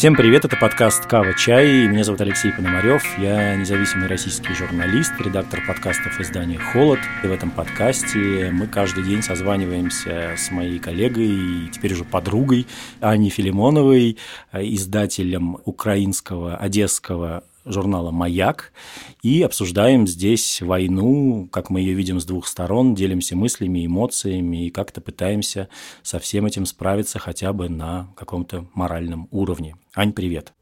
Всем привет, это подкаст «Кава Чай». Меня зовут Алексей Пономарев. Я независимый российский журналист, редактор подкастов издания «Холод». И в этом подкасте мы каждый день созваниваемся с моей коллегой и теперь уже подругой Аней Филимоновой, издателем украинского, одесского журнала «Маяк» и обсуждаем здесь войну, как мы ее видим с двух сторон, делимся мыслями, эмоциями и как-то пытаемся со всем этим справиться хотя бы на каком-то моральном уровне. Ань, привет.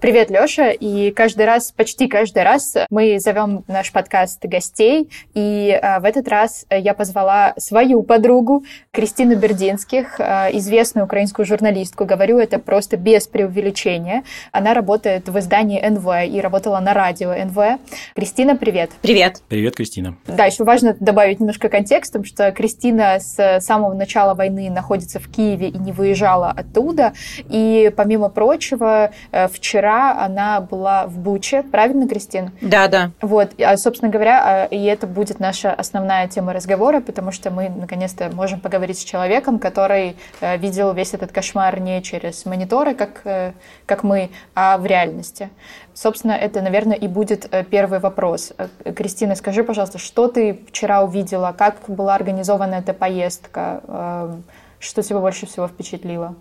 Привет, Лёша. И каждый раз, почти каждый раз мы зовем наш подкаст гостей. И а, в этот раз я позвала свою подругу Кристину Бердинских, а, известную украинскую журналистку. Говорю это просто без преувеличения. Она работает в издании НВ и работала на радио НВ. Кристина, привет. Привет. Привет, Кристина. Да, еще важно добавить немножко контекстом, что Кристина с самого начала войны находится в Киеве и не выезжала оттуда. И, помимо прочего, э, вчера она была в Буче, правильно, Кристин? Да, да. Вот, а, собственно говоря, а, и это будет наша основная тема разговора, потому что мы наконец-то можем поговорить с человеком, который э, видел весь этот кошмар не через мониторы, как, э, как мы, а в реальности. Собственно, это, наверное, и будет э, первый вопрос. Кристина, скажи, пожалуйста, что ты вчера увидела, как была организована эта поездка, что тебя больше всего впечатлило?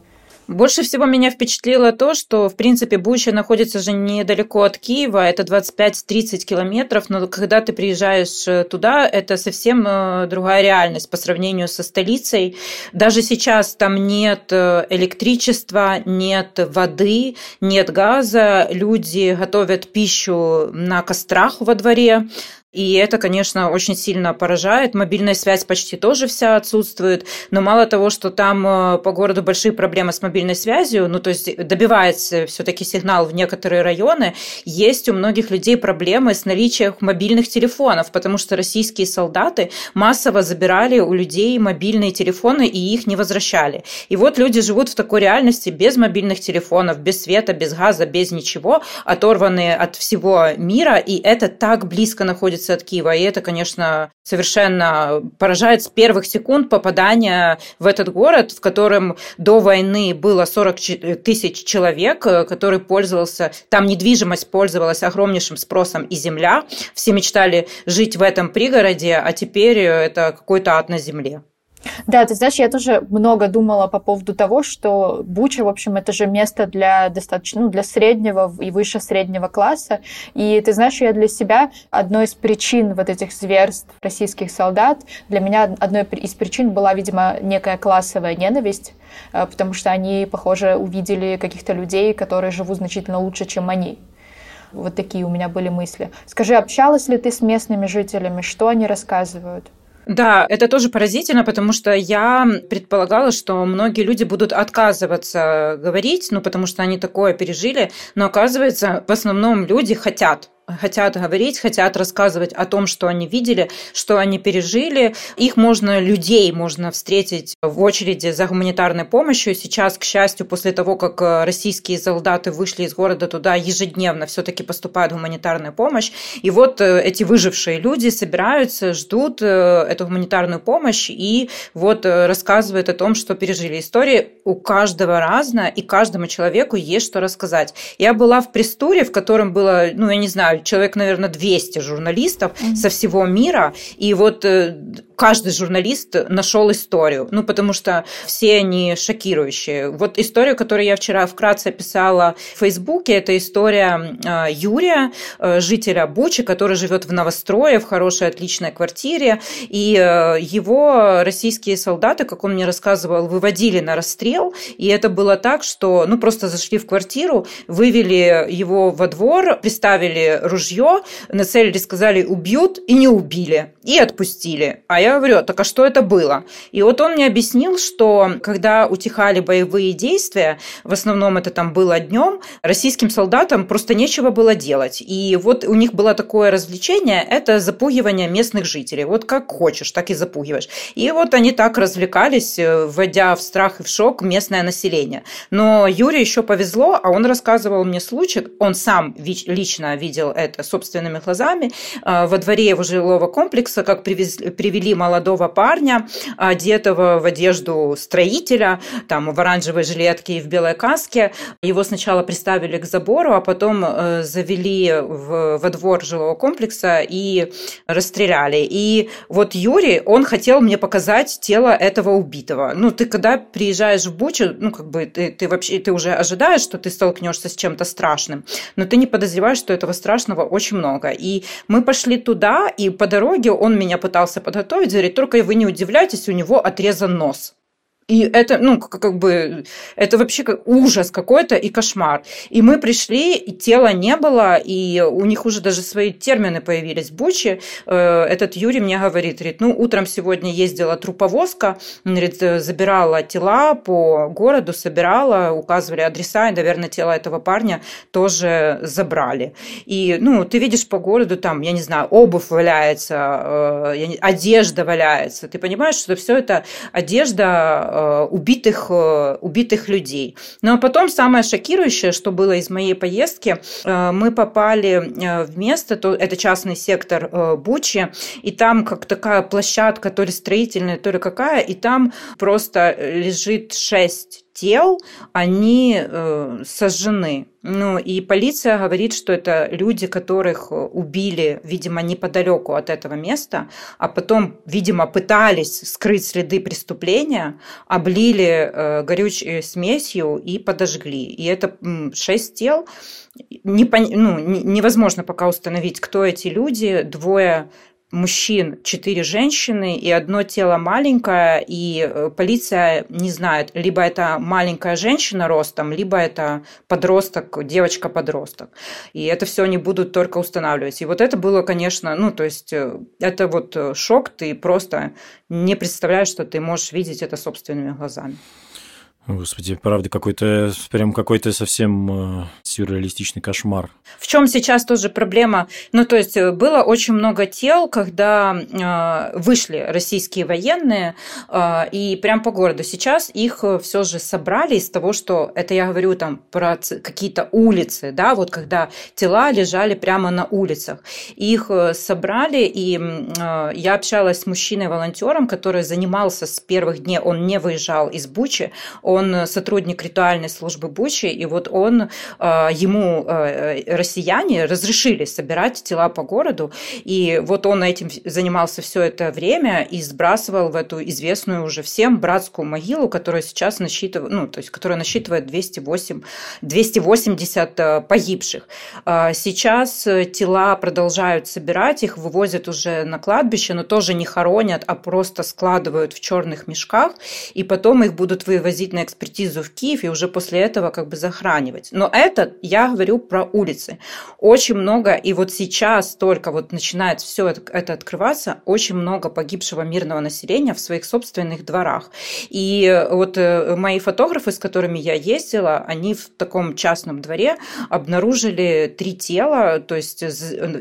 Больше всего меня впечатлило то, что, в принципе, Буча находится же недалеко от Киева, это 25-30 километров, но когда ты приезжаешь э, туда, это совсем э, другая реальность по сравнению со столицей. Даже сейчас там нет э, электричества, нет воды, нет газа, люди готовят пищу на кострах во дворе, и это, конечно, очень сильно поражает. Мобильная связь почти тоже вся отсутствует. Но мало того, что там э, по городу большие проблемы с мобильной связью, ну то есть добивается все-таки сигнал в некоторые районы, есть у многих людей проблемы с наличием мобильных телефонов, потому что российские солдаты массово забирали у людей мобильные телефоны и их не возвращали. И вот люди живут в такой реальности без мобильных телефонов, без света, без газа, без ничего, оторванные от всего мира, и это так близко находится находится от Киева. И это, конечно, совершенно поражает с первых секунд попадания в этот город, в котором до войны было 40 тысяч человек, э, который пользовался, там недвижимость пользовалась огромнейшим спросом и земля. Все мечтали жить в этом пригороде, а теперь это какой-то ад на земле. Да, ты знаешь, я тоже много думала по поводу того, что Буча, в общем, это же место для достаточно, ну, для среднего и выше среднего класса. И ты знаешь, я для себя одной из причин вот этих зверств российских солдат, для меня одной из причин была, видимо, некая классовая ненависть, э, потому что они, похоже, увидели каких-то людей, которые живут значительно лучше, чем они. Вот такие у меня были мысли. Скажи, общалась ли ты с местными жителями? Что они рассказывают? Да, это тоже поразительно, потому что я предполагала, что многие люди будут отказываться говорить, ну, потому что они такое пережили, но оказывается, в основном люди хотят хотят говорить, хотят рассказывать о том, что они видели, что они пережили. Их можно, людей можно встретить в очереди за гуманитарной помощью. Сейчас, к счастью, после того, как э, российские солдаты вышли из города туда, ежедневно все-таки поступает гуманитарная помощь. И вот э, эти выжившие люди собираются, ждут э, эту гуманитарную помощь и вот рассказывают о том, что пережили. Истории у каждого разная, и каждому человеку есть что рассказать. Я была в Престуре, в котором было, ну, я не знаю, человек, наверное, 200 журналистов mm-hmm. со всего мира, и вот э, каждый журналист нашел историю, ну, потому что все они шокирующие. Вот историю, которую я вчера вкратце описала в Фейсбуке, это история э, Юрия, э, жителя Бучи, который живет в новострое, в хорошей, отличной квартире, и э, его российские солдаты, как он мне рассказывал, выводили на расстрел, и это было так, что, ну, просто зашли в квартиру, вывели его во двор, приставили ружье, нацелили, сказали, убьют, и не убили, и отпустили. А я говорю, так а что это было? И вот он мне объяснил, что когда утихали боевые действия, в основном это там было днем, российским солдатам просто нечего было делать. И вот у них было такое развлечение, это запугивание местных жителей. Вот как хочешь, так и запугиваешь. И вот они так развлекались, э, вводя в страх и в шок местное население. Но Юре еще повезло, а он рассказывал мне случай, он сам лично видел это собственными глазами. Во дворе его жилого комплекса, как привезли, привели молодого парня, одетого в одежду строителя, там в оранжевой жилетке и в белой каске. Его сначала приставили к забору, а потом э, завели в, во двор жилого комплекса и расстреляли. И вот Юрий, он хотел мне показать тело этого убитого. Ну, ты когда приезжаешь в Бучу, ну, как бы ты, ты вообще, ты уже ожидаешь, что ты столкнешься с чем-то страшным, но ты не подозреваешь, что этого страшного очень много. И мы пошли туда, и по дороге он меня пытался подготовить, говорит, только вы не удивляйтесь, у него отрезан нос. И это, ну, как бы, это вообще ужас какой-то и кошмар. И мы пришли, и тела не было, и у них уже даже свои термины появились. Бучи, э, этот Юрий мне говорит, говорит, ну, утром сегодня ездила труповозка, говорит, забирала тела по городу, собирала, указывали адреса, и, наверное, тело этого парня тоже забрали. И, ну, ты видишь по городу, там, я не знаю, обувь валяется, э, одежда валяется. Ты понимаешь, что все это одежда Э, убитых, э, убитых людей. Ну а потом самое шокирующее, что было из моей поездки, э, мы попали в место, то это частный сектор Бучи, и там как такая площадка, то ли строительная, то ли какая, и там просто лежит шесть тел, они э, сожжены. Ну, и полиция говорит, что это люди, которых убили, видимо, неподалеку от этого места, а потом, видимо, пытались скрыть следы преступления, облили э, горючей смесью и подожгли. И это шесть тел. Не, ну, невозможно пока установить, кто эти люди. Двое мужчин, четыре женщины и одно тело маленькое, и э, полиция не знает, либо это маленькая женщина ростом, либо это подросток, девочка-подросток. И это все они будут только устанавливать. И вот это было, конечно, ну, то есть э, это вот э, шок, ты просто не представляешь, что ты можешь видеть это собственными глазами. Господи, правда, какой-то прям какой-то совсем э, сюрреалистичный кошмар. В чем сейчас тоже проблема? Ну, то есть э, было очень много тел, когда э, вышли российские военные, э, и прям по городу. Сейчас их э, все же собрали из того, что это я говорю там про какие-то улицы, да, вот когда тела лежали прямо на улицах. Их э, собрали, и э, я общалась с мужчиной-волонтером, который занимался с первых дней, он не выезжал из Бучи, он он сотрудник ритуальной службы Бучи, и вот он, а, ему а, россияне разрешили собирать тела по городу, и вот он этим занимался все это время и сбрасывал в эту известную уже всем братскую могилу, которая сейчас насчитывает, ну, то есть, которая насчитывает 208, 280 а, погибших. Сейчас тела продолжают собирать, их вывозят уже на кладбище, но тоже не хоронят, а просто складывают в черных мешках, и потом их будут вывозить на экспертизу в Киев и уже после этого как бы захоранивать. Но это я говорю про улицы. Очень много, и вот сейчас только вот начинает все это открываться, очень много погибшего мирного населения в своих собственных дворах. И вот э, мои фотографы, с которыми я ездила, они в таком частном дворе обнаружили три тела, то есть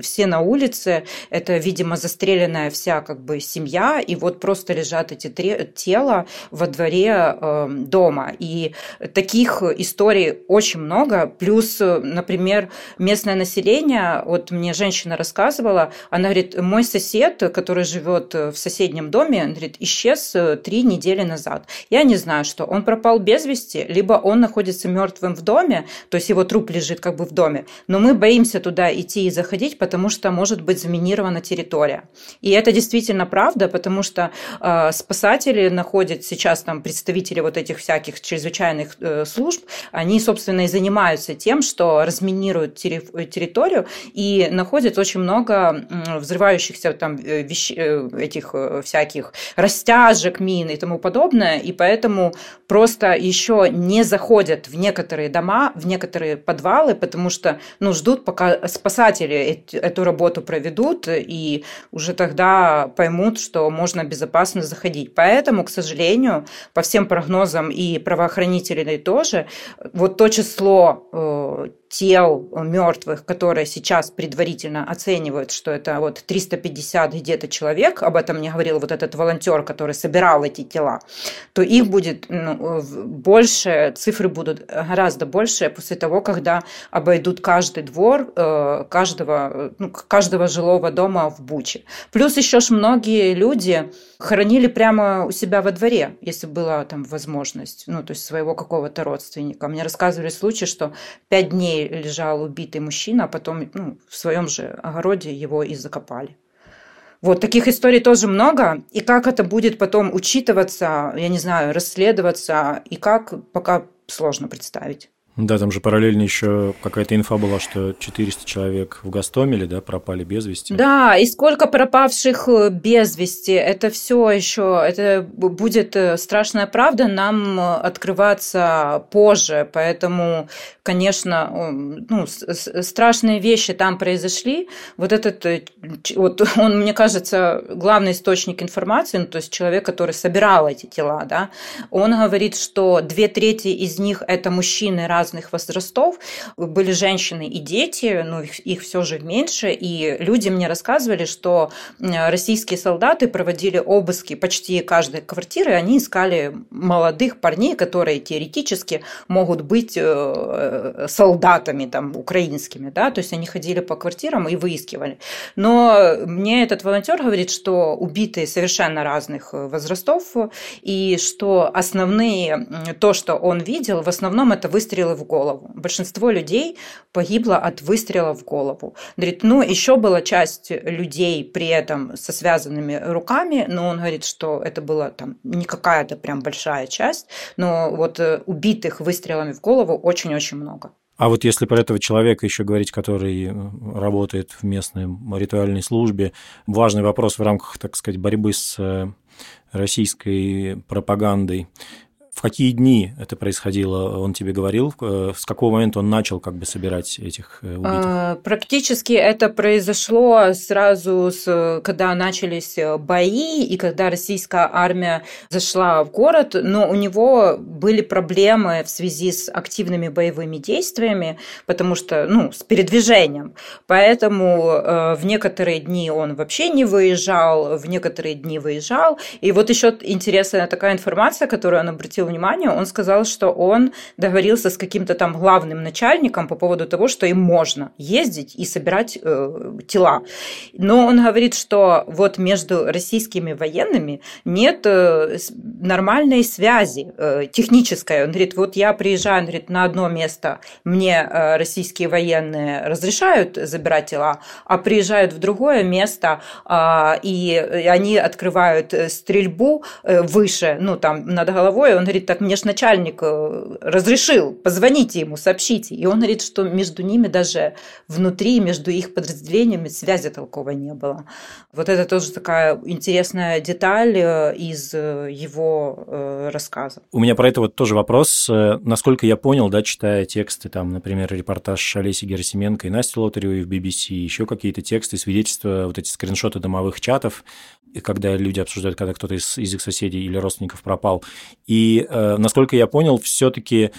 все на улице, это, видимо, застреленная вся как бы семья, и вот просто лежат эти три тела во дворе э, дома дома. И таких историй очень много. Плюс, например, местное население, вот мне женщина рассказывала, она говорит, мой сосед, который живет в соседнем доме, он говорит, исчез три недели назад. Я не знаю, что он пропал без вести, либо он находится мертвым в доме, то есть его труп лежит как бы в доме, но мы боимся туда идти и заходить, потому что может быть заминирована территория. И это действительно правда, потому что э, спасатели находят сейчас там представители вот этих всяких всяких чрезвычайных э, служб, они, собственно, и занимаются тем, что разминируют территорию и находят очень много взрывающихся там э, вещ... Э, этих всяких растяжек, мин и тому подобное, и поэтому просто еще не заходят в некоторые дома, в некоторые подвалы, потому что ну, ждут, пока спасатели эту работу проведут, и уже тогда поймут, что можно безопасно заходить. Поэтому, к сожалению, по всем прогнозам и правоохранителей тоже, вот то число э, тел мертвых, которые сейчас предварительно оценивают, что это вот 350 где-то человек, об этом мне говорил вот этот волонтер, который собирал эти тела, то их будет ну, больше, цифры будут гораздо больше после того, когда обойдут каждый двор э, каждого, ну, каждого жилого дома в Буче. Плюс еще ж многие люди хоронили прямо у себя во дворе, если была там возможность, ну, то есть своего какого-то родственника. Мне рассказывали случаи, что пять дней лежал убитый мужчина, а потом ну, в своем же огороде его и закопали. Вот таких историй тоже много. И как это будет потом учитываться, я не знаю, расследоваться, и как пока сложно представить. Да, там же параллельно еще какая-то инфа была, что 400 человек в Гастомеле, да, пропали без вести. Да, и сколько пропавших э, без вести, это все еще, это будет э, страшная правда нам э, открываться позже, поэтому, конечно, ну, страшные вещи там произошли. Вот этот, вот он, мне кажется, главный источник информации, ну, то есть человек, который собирал эти тела, да, он говорит, что две трети из них это мужчины раз разных возрастов. Были женщины и дети, но их, их все же меньше. И люди мне рассказывали, что российские солдаты проводили обыски почти каждой квартиры, они искали молодых парней, которые теоретически могут быть э, солдатами там, украинскими. Да? То есть они ходили по квартирам и выискивали. Но мне этот волонтер говорит, что убитые совершенно разных возрастов, и что основные, то, что он видел, в основном это выстрелы в голову. Большинство людей погибло от выстрела в голову. Говорит, ну, еще была часть людей при этом со связанными руками, но он говорит, что это была там не какая-то прям большая часть, но вот э, убитых выстрелами в голову очень-очень много. А вот если про этого человека еще говорить, который э, работает в местной ритуальной службе, важный вопрос в рамках, так сказать, борьбы с э, российской пропагандой. В какие дни это происходило, он тебе говорил? Э, с какого момента он начал как бы собирать этих э, убитых? А, практически это произошло сразу, с, когда начались э, бои и когда российская армия зашла в город, но у него были проблемы в связи с активными боевыми действиями, потому что, ну, с передвижением. Поэтому в некоторые дни он вообще не выезжал, в некоторые дни выезжал. И вот еще интересная такая информация, которую он обратил обратил внимание, он сказал, что он договорился с каким-то там главным начальником по поводу того, что им можно ездить и собирать э, тела. Но он говорит, что вот между российскими военными нет э, нормальной связи э, технической. Он говорит, вот я приезжаю он говорит, на одно место, мне э, российские военные разрешают забирать тела, а приезжают в другое место, э, и они открывают э, стрельбу э, выше, ну там над головой, он говорит, говорит, так мне ж начальник э, разрешил, позвоните ему, сообщите. И он говорит, что между ними даже внутри, между их подразделениями связи толковой не было. Вот это тоже такая интересная деталь э, из э, его рассказа. У меня про это вот тоже вопрос. Насколько я понял, да, читая тексты, там, например, репортаж Олеси Герасименко и Насти Лотаревой в BBC, еще какие-то тексты, свидетельства, вот эти скриншоты домовых чатов, когда люди обсуждают, когда кто-то из, из их соседей или родственников пропал. И, э, насколько я понял, все-таки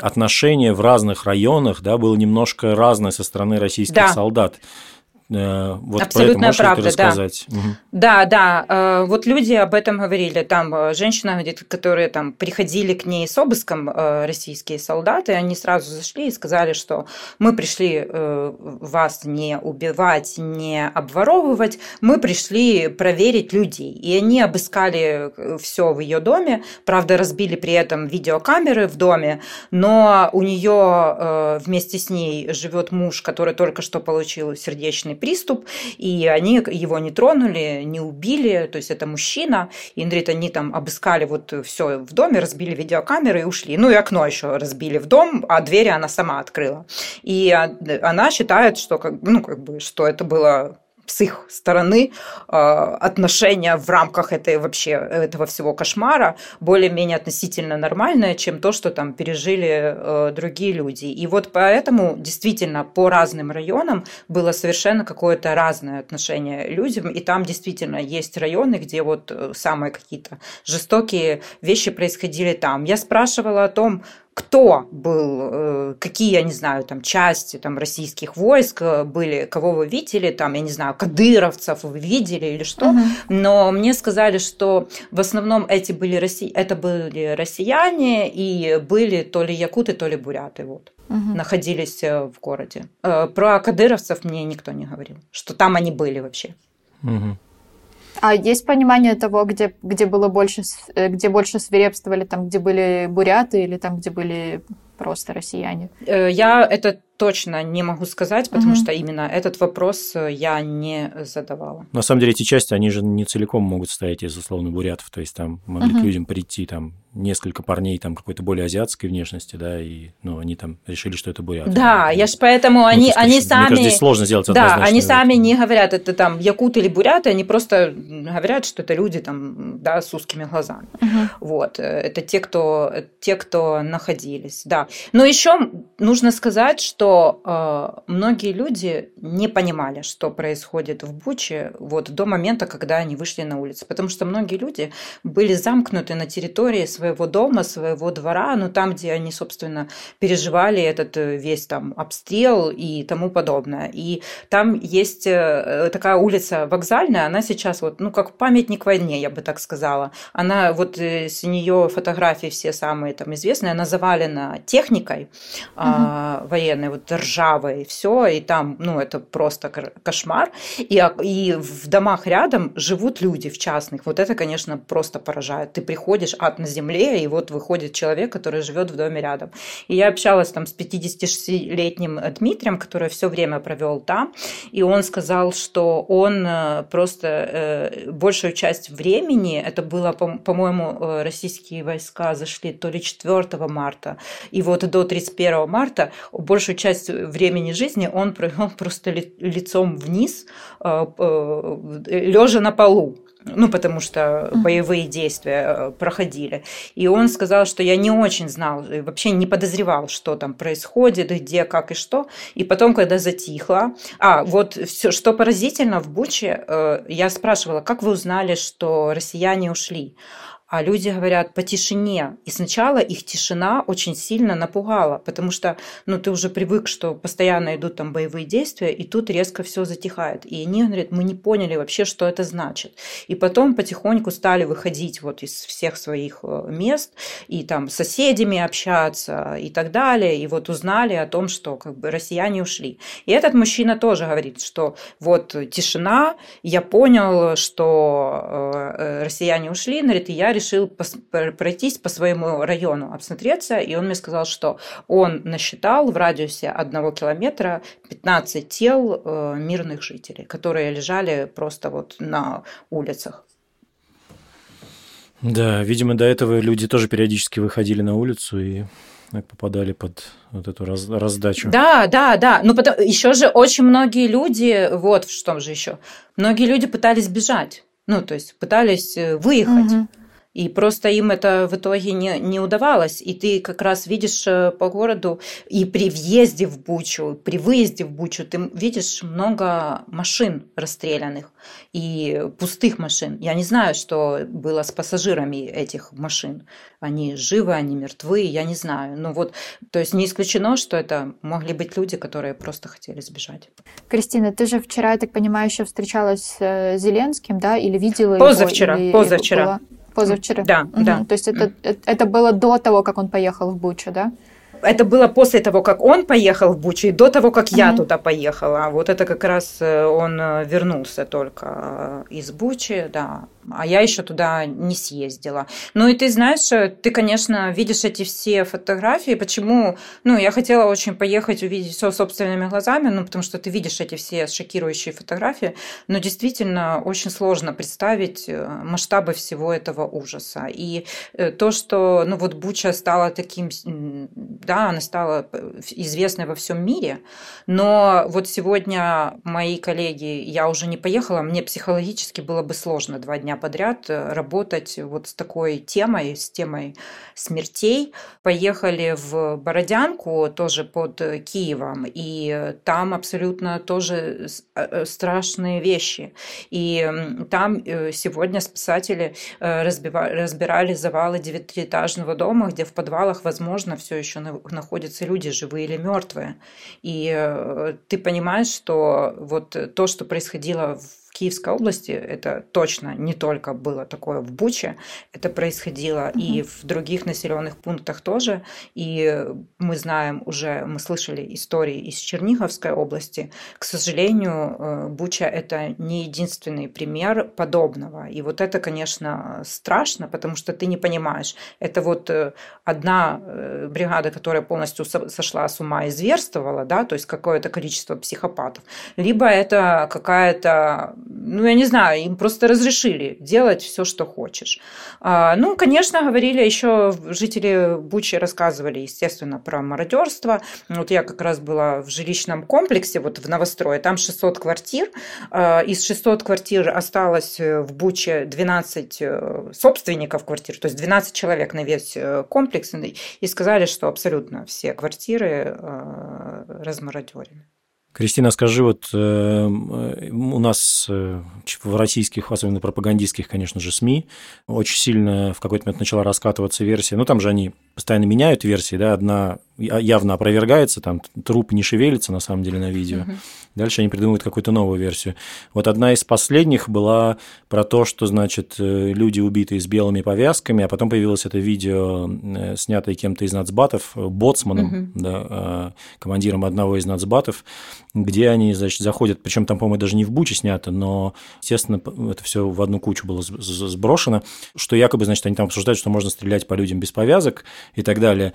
отношение в разных районах да, было немножко разное со стороны российских да. солдат. Э, вот Абсолютная правда, да. Угу. Да, да. Э, вот люди об этом говорили. Там э, женщина, говорит, которые там приходили к ней с обыском, российские солдаты, они сразу зашли и сказали, что мы пришли вас не убивать, не обворовывать, мы пришли проверить людей. И они обыскали все в ее доме, правда, разбили при этом видеокамеры в доме, но у нее вместе с ней живет муж, который только что получил сердечный приступ, и они его не тронули, не убили, то есть это мужчина, и, говорит, они там обыскали вот все в доме, разбили видеокамеры и ушли. Ну и окно еще разбили в дом, а двери она сама открыла. И она считает, что, ну, как бы, что это было с их стороны а, отношения в рамках этой вообще этого всего кошмара более-менее относительно нормальное, чем то, что там пережили э, другие люди. И вот поэтому действительно по разным районам было совершенно какое-то разное отношение людям, и там действительно есть районы, где вот э, самые какие-то жестокие вещи происходили там. Я спрашивала о том, кто был, какие, я не знаю, там части там, российских войск были, кого вы видели, там, я не знаю, кадыровцев вы видели или что, угу. но мне сказали, что в основном эти были, россия... это были россияне и были то ли якуты, то ли буряты. Вот угу. находились в городе. Про кадыровцев мне никто не говорил, что там они были вообще. Угу. А есть понимание того, где, где было больше, э, где больше свирепствовали, там, где были буряты или там, где были просто россияне? Э, я это точно не могу сказать, потому угу. что именно этот вопрос э, я не задавала. На самом деле эти части, они же не целиком могут стоять из условно бурятов, то есть там могли угу. к людям прийти там несколько парней там какой-то более азиатской внешности, да, и ну они там решили, что это буряты. Да, ну, я ж поэтому они, ну, они сами. Мне кажется, здесь сложно сделать. Да, они сами не говорят, это там якуты или буряты, они просто говорят, что это люди там, да, с узкими глазами. Угу. Вот, э, это те, кто те, кто находились, да. Но еще нужно сказать, что э, многие люди не понимали, что происходит в Буче вот до момента, когда они вышли на улицу. Потому что многие люди были замкнуты на территории своего дома, своего двора, ну там, где они, собственно, переживали этот э, весь там обстрел и тому подобное. И там есть э, такая улица вокзальная, она сейчас вот, ну, как памятник войне, я бы так сказала. Она вот э, с нее фотографии все самые там известные, она завалена техникой угу. а, военной, вот ржавой, все, и там, ну, это просто кошмар. И, а, и в домах рядом живут люди в частных. Вот это, конечно, просто поражает. Ты приходишь ад на земле, и вот выходит человек, который живет в доме рядом. И я общалась там с 56-летним Дмитрием, который все время провел там, и он сказал, что он э, просто э, большую часть времени, это было, по-моему, э, российские войска зашли то ли 4 марта, и вот до 31 марта большую часть времени жизни он провел просто лицом вниз, э, э, лежа на полу ну, потому что боевые действия э, проходили. И он сказал, что я не очень знал, вообще не подозревал, что там происходит, где, как и что. И потом, когда затихло... А, вот все, что поразительно в Буче, я спрашивала, как вы узнали, что россияне ушли? А люди говорят по тишине. И сначала их тишина очень сильно напугала, потому что ну, ты уже привык, что постоянно идут там боевые действия, и тут резко все затихает. И они говорят, мы не поняли вообще, что это значит. И потом потихоньку стали выходить вот из всех своих э, мест, и там с соседями общаться и так далее. И вот узнали о том, что как бы россияне ушли. И этот мужчина тоже говорит, что вот тишина, я понял, что э, э, россияне ушли, говорит, и я решил пройтись по своему району, обсмотреться, и он мне сказал, что он насчитал в радиусе одного километра 15 тел э, мирных жителей, которые лежали просто вот на улицах. Да, видимо, до этого люди тоже периодически выходили на улицу и попадали под вот эту раз, раздачу. Да, да, да. Ну, потом еще же очень многие люди, вот в что же еще, многие люди пытались бежать. Ну, то есть пытались э, выехать. Угу. И просто им это в итоге не, не удавалось. И ты как раз видишь э, по городу и при въезде в Бучу, при выезде в Бучу, ты видишь много машин расстрелянных и пустых машин. Я не знаю, что было с пассажирами этих машин. Они живы, они мертвы, я не знаю. Ну вот, то есть не исключено, что это могли быть люди, которые просто хотели сбежать. Кристина, ты же вчера, я так понимаю, еще встречалась с э, Зеленским, да, или видела позавчера, его? Позавчера, позавчера. Была... Позавчера? Да, угу. да. То есть это, это было до того, как он поехал в Бучу, да? это было после того, как он поехал в Бучу, и до того, как я mm-hmm. туда поехала. Вот это как раз э, он э, вернулся только из Бучи, да а я еще туда не съездила. Ну и ты знаешь, э, ты, конечно, видишь эти все фотографии. Почему? Ну, я хотела очень поехать увидеть все собственными глазами, ну, потому что ты видишь эти все шокирующие фотографии, но действительно очень сложно представить э, масштабы всего этого ужаса. И э, то, что, ну, вот Буча стала таким, да, она стала известной во всем мире, но вот сегодня мои коллеги, я уже не поехала, мне психологически было бы сложно два дня дня подряд работать вот с такой темой, с темой смертей. Поехали в Бородянку, тоже под Киевом, и там абсолютно тоже страшные вещи. И там сегодня спасатели разбирали завалы девятиэтажного дома, где в подвалах, возможно, все еще находятся люди, живые или мертвые. И э, ты понимаешь, что вот то, что происходило в Киевской области это точно не только было такое в Буче, это происходило угу. и в других населенных пунктах тоже. И мы знаем уже, мы слышали истории из Черниговской области. К сожалению, э, Буча это не единственный пример подобного. И вот это, конечно, страшно, потому что ты не понимаешь. Это вот э, одна э, бригада, которая полностью сошла с ума и зверствовала, да, то есть какое-то количество психопатов, либо это какая-то ну, я не знаю, им просто разрешили делать все, что хочешь. А, ну, конечно, говорили еще жители Бучи рассказывали, естественно, про мародерство. Вот я как раз была в жилищном комплексе, вот в новострое, там 600 квартир. А, из 600 квартир осталось в Буче 12 э, собственников квартир, то есть 12 человек на весь э, комплекс, и сказали, что абсолютно все квартиры э, размародерены. Кристина, скажи, вот э, у нас э, в российских, особенно пропагандистских, конечно же, СМИ, очень сильно в какой-то момент начала раскатываться версия, ну там же они постоянно меняют версии, да, одна явно опровергается, там труп не шевелится на самом деле на видео. Угу. Дальше они придумывают какую-то новую версию. Вот одна из последних была про то, что, значит, э, люди убитые с белыми повязками, а потом появилось это видео, э, снятое кем-то из нацбатов, э, боцманом, угу. да, командиром одного из нацбатов, где они, значит, заходят, причем там, по-моему, даже не в Буче снято, но, естественно, это все в одну кучу было сброшено, что якобы, значит, они там обсуждают, что можно стрелять по людям без повязок и так далее.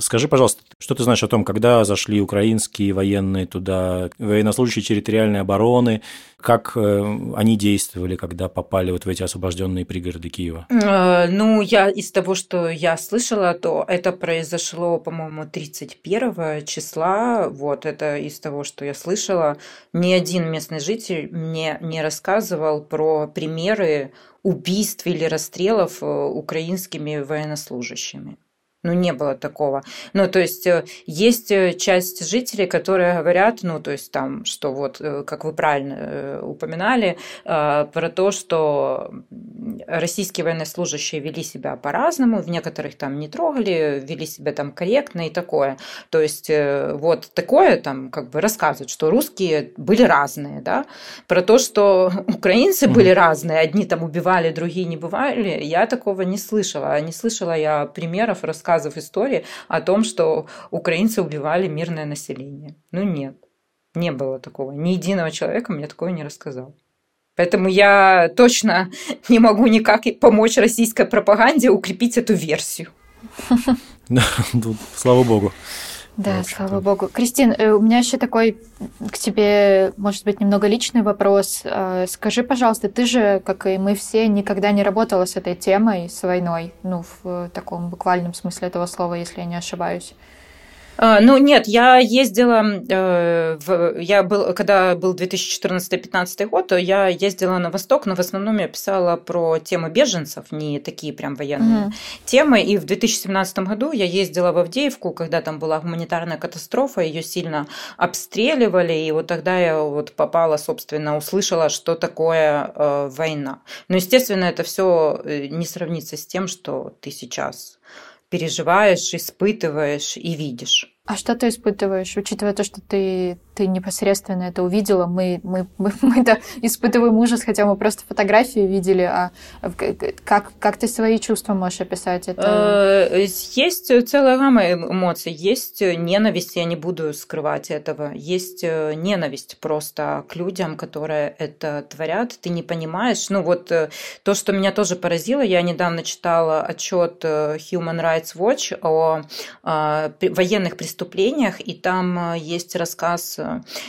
Скажи, пожалуйста, что ты знаешь о том, когда зашли украинские военные туда, военнослужащие территориальной обороны, как э, они действовали, когда попали вот в эти освобожденные пригороды Киева? Э, ну, я из того, что я слышала, то это произошло, по-моему, 31 числа. Вот это из того, что я слышала. Ни один местный житель мне не рассказывал про примеры убийств или расстрелов э, украинскими военнослужащими. Ну, не было такого. Ну, то есть, э, есть э, часть жителей, которые говорят, ну, то есть, там, что вот, э, как вы правильно упоминали, про то, что российские военнослужащие вели себя по-разному, в некоторых там не трогали, вели себя там корректно и такое. То есть, вот такое там как бы рассказывают, что русские были разные, да, про то, что украинцы mm-hmm. были разные, одни там убивали, другие не бывали, я такого не слышала. Не слышала я примеров, рассказов рассказов истории о том, что украинцы убивали мирное население. Ну нет, не было такого. Ни единого человека мне такое не рассказал. Поэтому я точно не могу никак помочь российской пропаганде укрепить эту версию. Ну, слава богу. Да, слава богу. Кристин, э, у меня еще такой к тебе, может быть, немного личный вопрос. Э, скажи, пожалуйста, ты же, как и мы все, никогда не работала с этой темой, с войной, ну, в таком буквальном смысле этого слова, если я не ошибаюсь. А, ну, нет, я ездила, э, в, я был, когда был 2014-2015 год, то я ездила на Восток, но в основном я писала про темы беженцев, не такие прям военные угу. темы. И в 2017 году я ездила в Авдеевку, когда там была гуманитарная катастрофа, ее сильно обстреливали, и вот тогда я вот попала, собственно, услышала, что такое э, война. Но, естественно, это все э, не сравнится с тем, что ты сейчас переживаешь, испытываешь и видишь. А что ты испытываешь, учитывая то, что ты, ты непосредственно это увидела? Мы, мы, мы, мы это испытываем ужас, хотя мы просто фотографии видели. А как, как ты свои чувства можешь описать? Это... Э, есть целая гамма эмоций. Есть ненависть, я не буду скрывать этого. Есть э, ненависть просто к людям, которые это творят. Ты не понимаешь. Ну вот э, то, что меня тоже поразило, я недавно читала отчет Human Rights Watch о военных преступлениях преступлениях, и там есть рассказ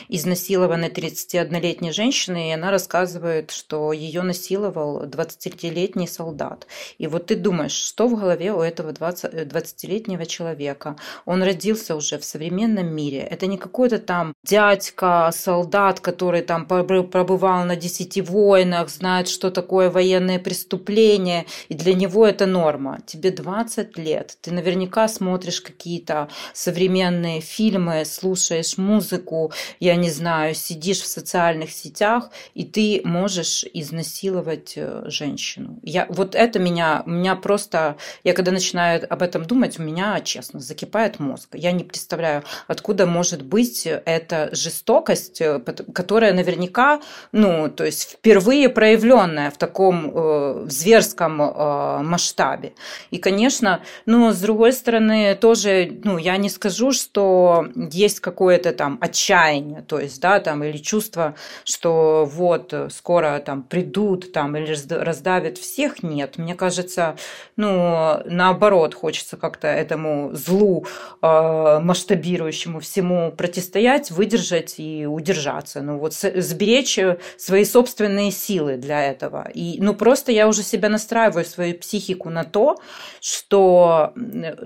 изнасилованной 31-летней женщины, и она рассказывает, что ее насиловал 20-летний солдат. И вот ты думаешь, что в голове у этого 20-летнего человека? Он родился уже в современном мире. Это не какой-то там дядька, солдат, который там пробывал на десяти войнах, знает, что такое военное преступление, и для него это норма. Тебе 20 лет, ты наверняка смотришь какие-то современные фильмы, слушаешь музыку, я не знаю, сидишь в социальных сетях, и ты можешь изнасиловать э, женщину. Я, вот это меня, меня просто, я когда начинаю об этом думать, у меня, честно, закипает мозг. Я не представляю, откуда может быть эта жестокость, э, которая наверняка, ну, то есть впервые проявленная в таком э, в зверском э, масштабе. И, конечно, ну, с другой стороны, тоже, ну, я не скажу, что есть какое-то там отчаяние, то есть, да, там, или чувство, что вот скоро там придут там или раздавят всех, нет. Мне кажется, ну, наоборот, хочется как-то этому злу э, масштабирующему всему противостоять, выдержать и удержаться. Ну, вот сберечь свои собственные силы для этого. И, ну, просто я уже себя настраиваю, свою психику на то, что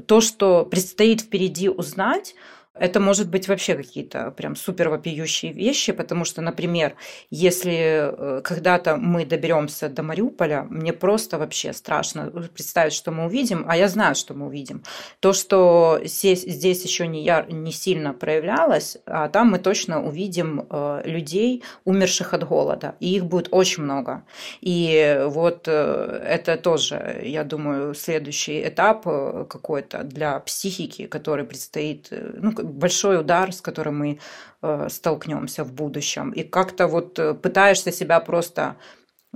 то, что предстоит впереди узнать, понимать, это может быть вообще какие-то прям супер вопиющие вещи, потому что, например, если э, когда-то мы доберемся до Мариуполя, мне просто вообще страшно представить, что мы увидим, а я знаю, что мы увидим. То, что здесь, здесь еще не, яр, не сильно проявлялось, а там мы точно увидим э, людей, умерших от голода, и их будет очень много. И вот э, это тоже, я думаю, следующий этап какой-то для психики, который предстоит, ну, большой удар, с которым мы э, столкнемся в будущем. И как-то вот э, пытаешься себя просто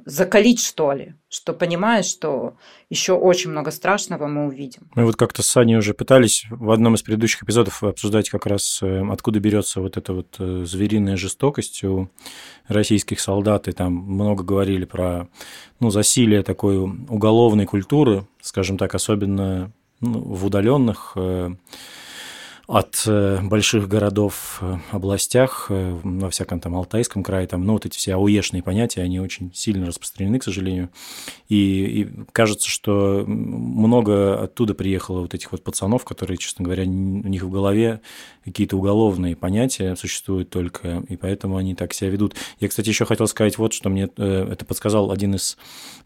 закалить, что ли, что понимаешь, что еще очень много страшного мы увидим. Мы вот как-то с Саней уже пытались в одном из предыдущих эпизодов обсуждать как раз, э, откуда берется вот эта вот звериная жестокость у российских солдат, и там много говорили про ну, засилие такой уголовной культуры, скажем так, особенно ну, в удаленных от э, больших городов, э, областях, э, во всяком там Алтайском крае, там, ну, вот эти все ауешные понятия, они очень сильно распространены, к сожалению. И, и кажется, что много оттуда приехало вот этих вот пацанов, которые, честно говоря, у них в голове какие-то уголовные понятия существуют только, и поэтому они так себя ведут. Я, кстати, еще хотел сказать вот, что мне это подсказал один из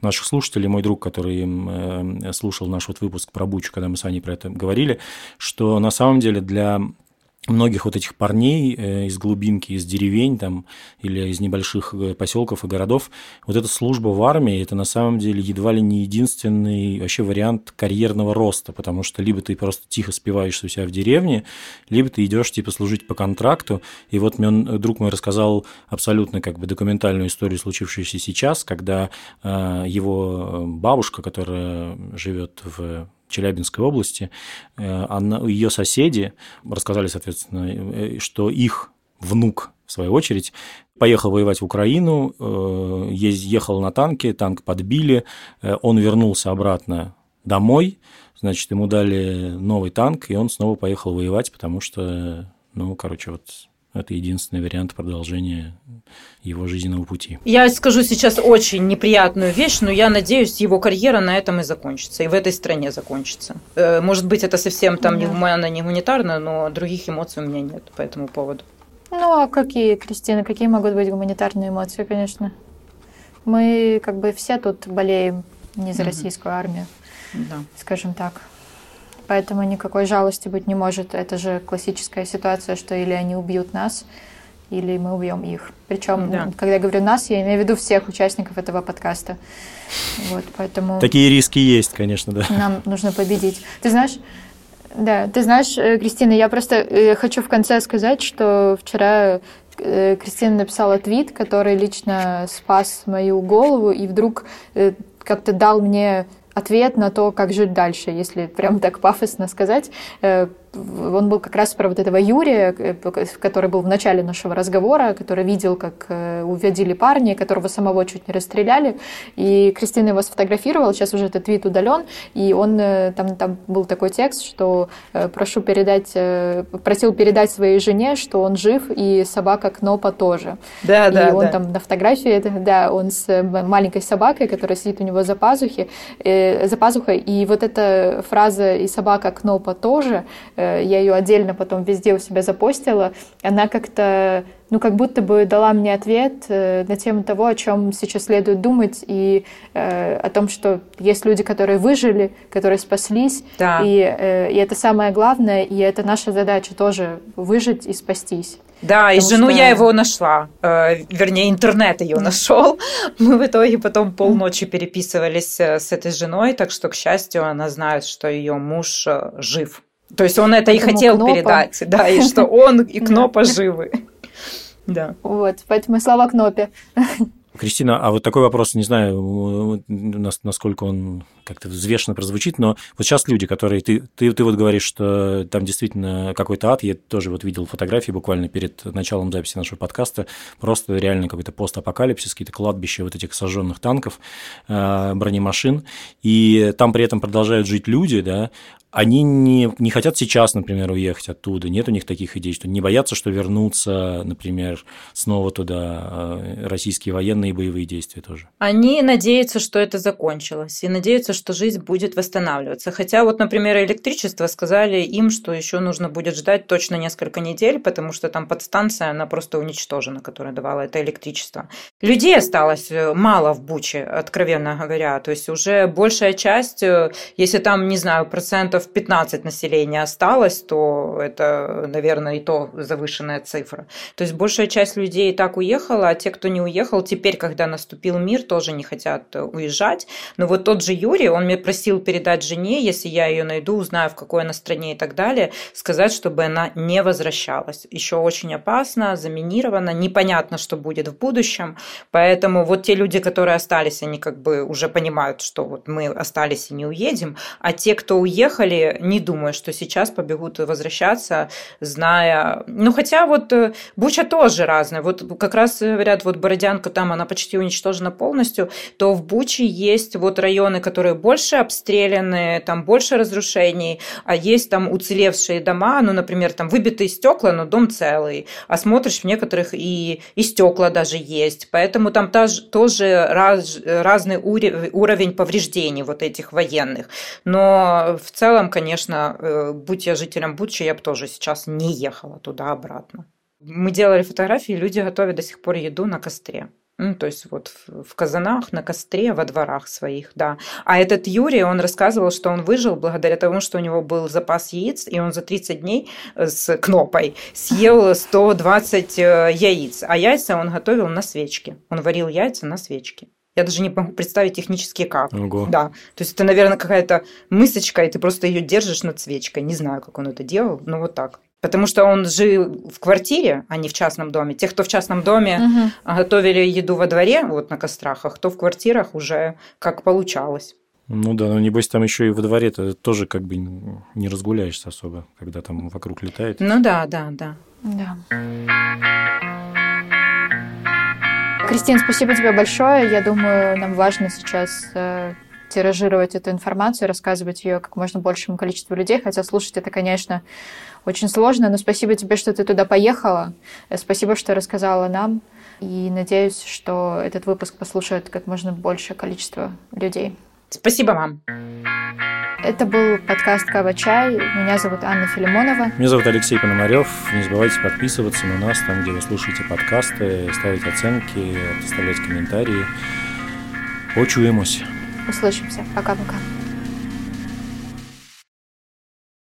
наших слушателей, мой друг, который слушал наш вот выпуск про Бучу, когда мы с Аней про это говорили, что на самом деле для многих вот этих парней э, из глубинки, из деревень там или из небольших э, поселков и городов, вот эта служба в армии, это на самом деле едва ли не единственный вообще вариант карьерного роста, потому что либо ты просто тихо спиваешься у себя в деревне, либо ты идешь типа служить по контракту. И вот мне он, друг мой рассказал абсолютно как бы документальную историю, случившуюся сейчас, когда э, его бабушка, которая живет в Челябинской области, э, она, ее соседи рассказали, соответственно, э, что их внук, в свою очередь, поехал воевать в Украину, э, ехал на танке, танк подбили, он вернулся обратно домой, значит, ему дали новый танк, и он снова поехал воевать, потому что, ну, короче, вот это единственный вариант продолжения его жизненного пути. Я скажу сейчас очень неприятную вещь, но я надеюсь, его карьера на этом и закончится, и в этой стране закончится. Э, может быть, это совсем там не гуманно, не гуманитарно, но других эмоций у меня нет по этому поводу. Ну, а какие, Кристина, какие могут быть гуманитарные эмоции, конечно? Мы как бы все тут болеем не за российскую армию, да. скажем так. Поэтому никакой жалости быть не может. Это же классическая ситуация, что или они убьют нас, или мы убьем их. Причем, да. когда я говорю нас, я имею в виду всех участников этого подкаста. Вот, поэтому... Такие риски есть, конечно, да. Нам нужно победить. Ты знаешь, да, ты знаешь, э, Кристина, я просто э, хочу в конце сказать, что вчера э, Кристина написала твит, который лично спас мою голову и вдруг как-то дал мне ответ на то, как жить дальше, если прям так пафосно сказать. Он был как раз про вот этого Юрия, э, который был в начале нашего разговора, который видел, как э, уводили парня, которого самого чуть не расстреляли. И Кристина его сфотографировала, сейчас уже этот твит удален, и он э, там, там был такой текст, что прошу передать, просил передать своей жене, что он жив, и собака Кнопа тоже. Да, и да, он да. там на фотографии, да, он с маленькой собакой, которая сидит у него за пазухи, за пазухой, и вот эта фраза «и собака Кнопа тоже», я ее отдельно потом везде у себя запостила, она как-то, ну, как будто бы дала мне ответ э, на тему того, о чем сейчас следует думать, и э, о том, что есть люди, которые выжили, которые спаслись, да. и, и это самое главное, и это наша задача тоже выжить и спастись. Да, и жену что... я его нашла, э, вернее, интернет ее нашел. Мы в итоге потом полночи переписывались с этой женой, так что, к счастью, она знает, что ее муж жив. То есть он это и хотел Кнопа. передать, да, и что он и Кнопа живы. Да. Вот, поэтому слова Кнопе. Кристина, а вот такой вопрос, не знаю, насколько он как-то взвешенно прозвучит, но вот сейчас люди, которые... Ты, ты, ты вот говоришь, что там действительно какой-то ад, я тоже вот видел фотографии буквально перед началом записи нашего подкаста, просто реально какой-то постапокалипсис, какие-то кладбища вот этих сожженных танков, э, бронемашин, и там при этом продолжают жить люди, да, они не, не хотят сейчас, например, уехать оттуда. Нет у них таких идей, что не боятся, что вернутся, например, снова туда э, российские военные боевые действия тоже. Они надеются, что это закончилось, и надеются, что жизнь будет восстанавливаться. Хотя вот, например, электричество сказали им, что еще нужно будет ждать точно несколько недель, потому что там подстанция, она просто уничтожена, которая давала это электричество. Людей осталось э, мало в Буче, откровенно говоря. То есть уже большая часть, э, если там, не знаю, процентов процентов 15 населения осталось, то это, наверное, и то завышенная цифра. То есть большая часть людей и так уехала, а те, кто не уехал, теперь, когда наступил мир, тоже не хотят уезжать. Но вот тот же Юрий, он мне просил передать жене, если я ее найду, узнаю, в какой она стране и так далее, сказать, чтобы она не возвращалась. Еще очень опасно, заминировано, непонятно, что будет в будущем. Поэтому вот те люди, которые остались, они как бы уже понимают, что вот мы остались и не уедем, а те, кто уехали, уехали, не думая, что сейчас побегут возвращаться, зная... Ну, хотя вот э, Буча тоже разная. Вот как раз говорят, вот Бородянка там, она почти уничтожена полностью, то в Буче есть вот районы, которые больше обстреляны, там больше разрушений, а есть там уцелевшие дома, ну, например, там выбитые стекла, но дом целый, а смотришь в некоторых и, и стекла даже есть, поэтому там тоже, тоже раз, разный уровень повреждений вот этих военных. Но в целом целом, конечно, э, будь я жителем Бучи, я бы тоже сейчас не ехала туда-обратно. Мы делали фотографии, люди готовят до сих пор еду на костре. Ну, то есть вот в казанах, на костре, во дворах своих, да. А этот Юрий, он рассказывал, что он выжил благодаря тому, что у него был запас яиц, и он за 30 дней э, с кнопой съел 120 э, яиц. А яйца он готовил на свечке. Он варил яйца на свечке. Я даже не могу представить технически как. Ого. Да. То есть это, наверное, какая-то мысочка, и ты просто ее держишь над свечкой. Не знаю, как он это делал, но вот так. Потому что он жил в квартире, а не в частном доме. Те, кто в частном доме угу. готовили еду во дворе, вот на кострах, а кто в квартирах уже как получалось. Ну да, но небось там еще и во дворе то тоже как бы не разгуляешься особо, когда там вокруг летает. Ну да, да, да. Да. Кристин, спасибо тебе большое. Я думаю, нам важно сейчас э, тиражировать эту информацию, рассказывать ее как можно большему количеству людей, хотя слушать это, конечно, очень сложно, но спасибо тебе, что ты туда поехала, э, спасибо, что рассказала нам, и надеюсь, что этот выпуск послушает как можно большее количество людей. Спасибо вам. Это был подкаст «Кава Чай». Меня зовут Анна Филимонова. Меня зовут Алексей Пономарев. Не забывайте подписываться на нас там, где вы слушаете подкасты, ставить оценки, оставлять комментарии. Почуемся. Услышимся. Пока-пока.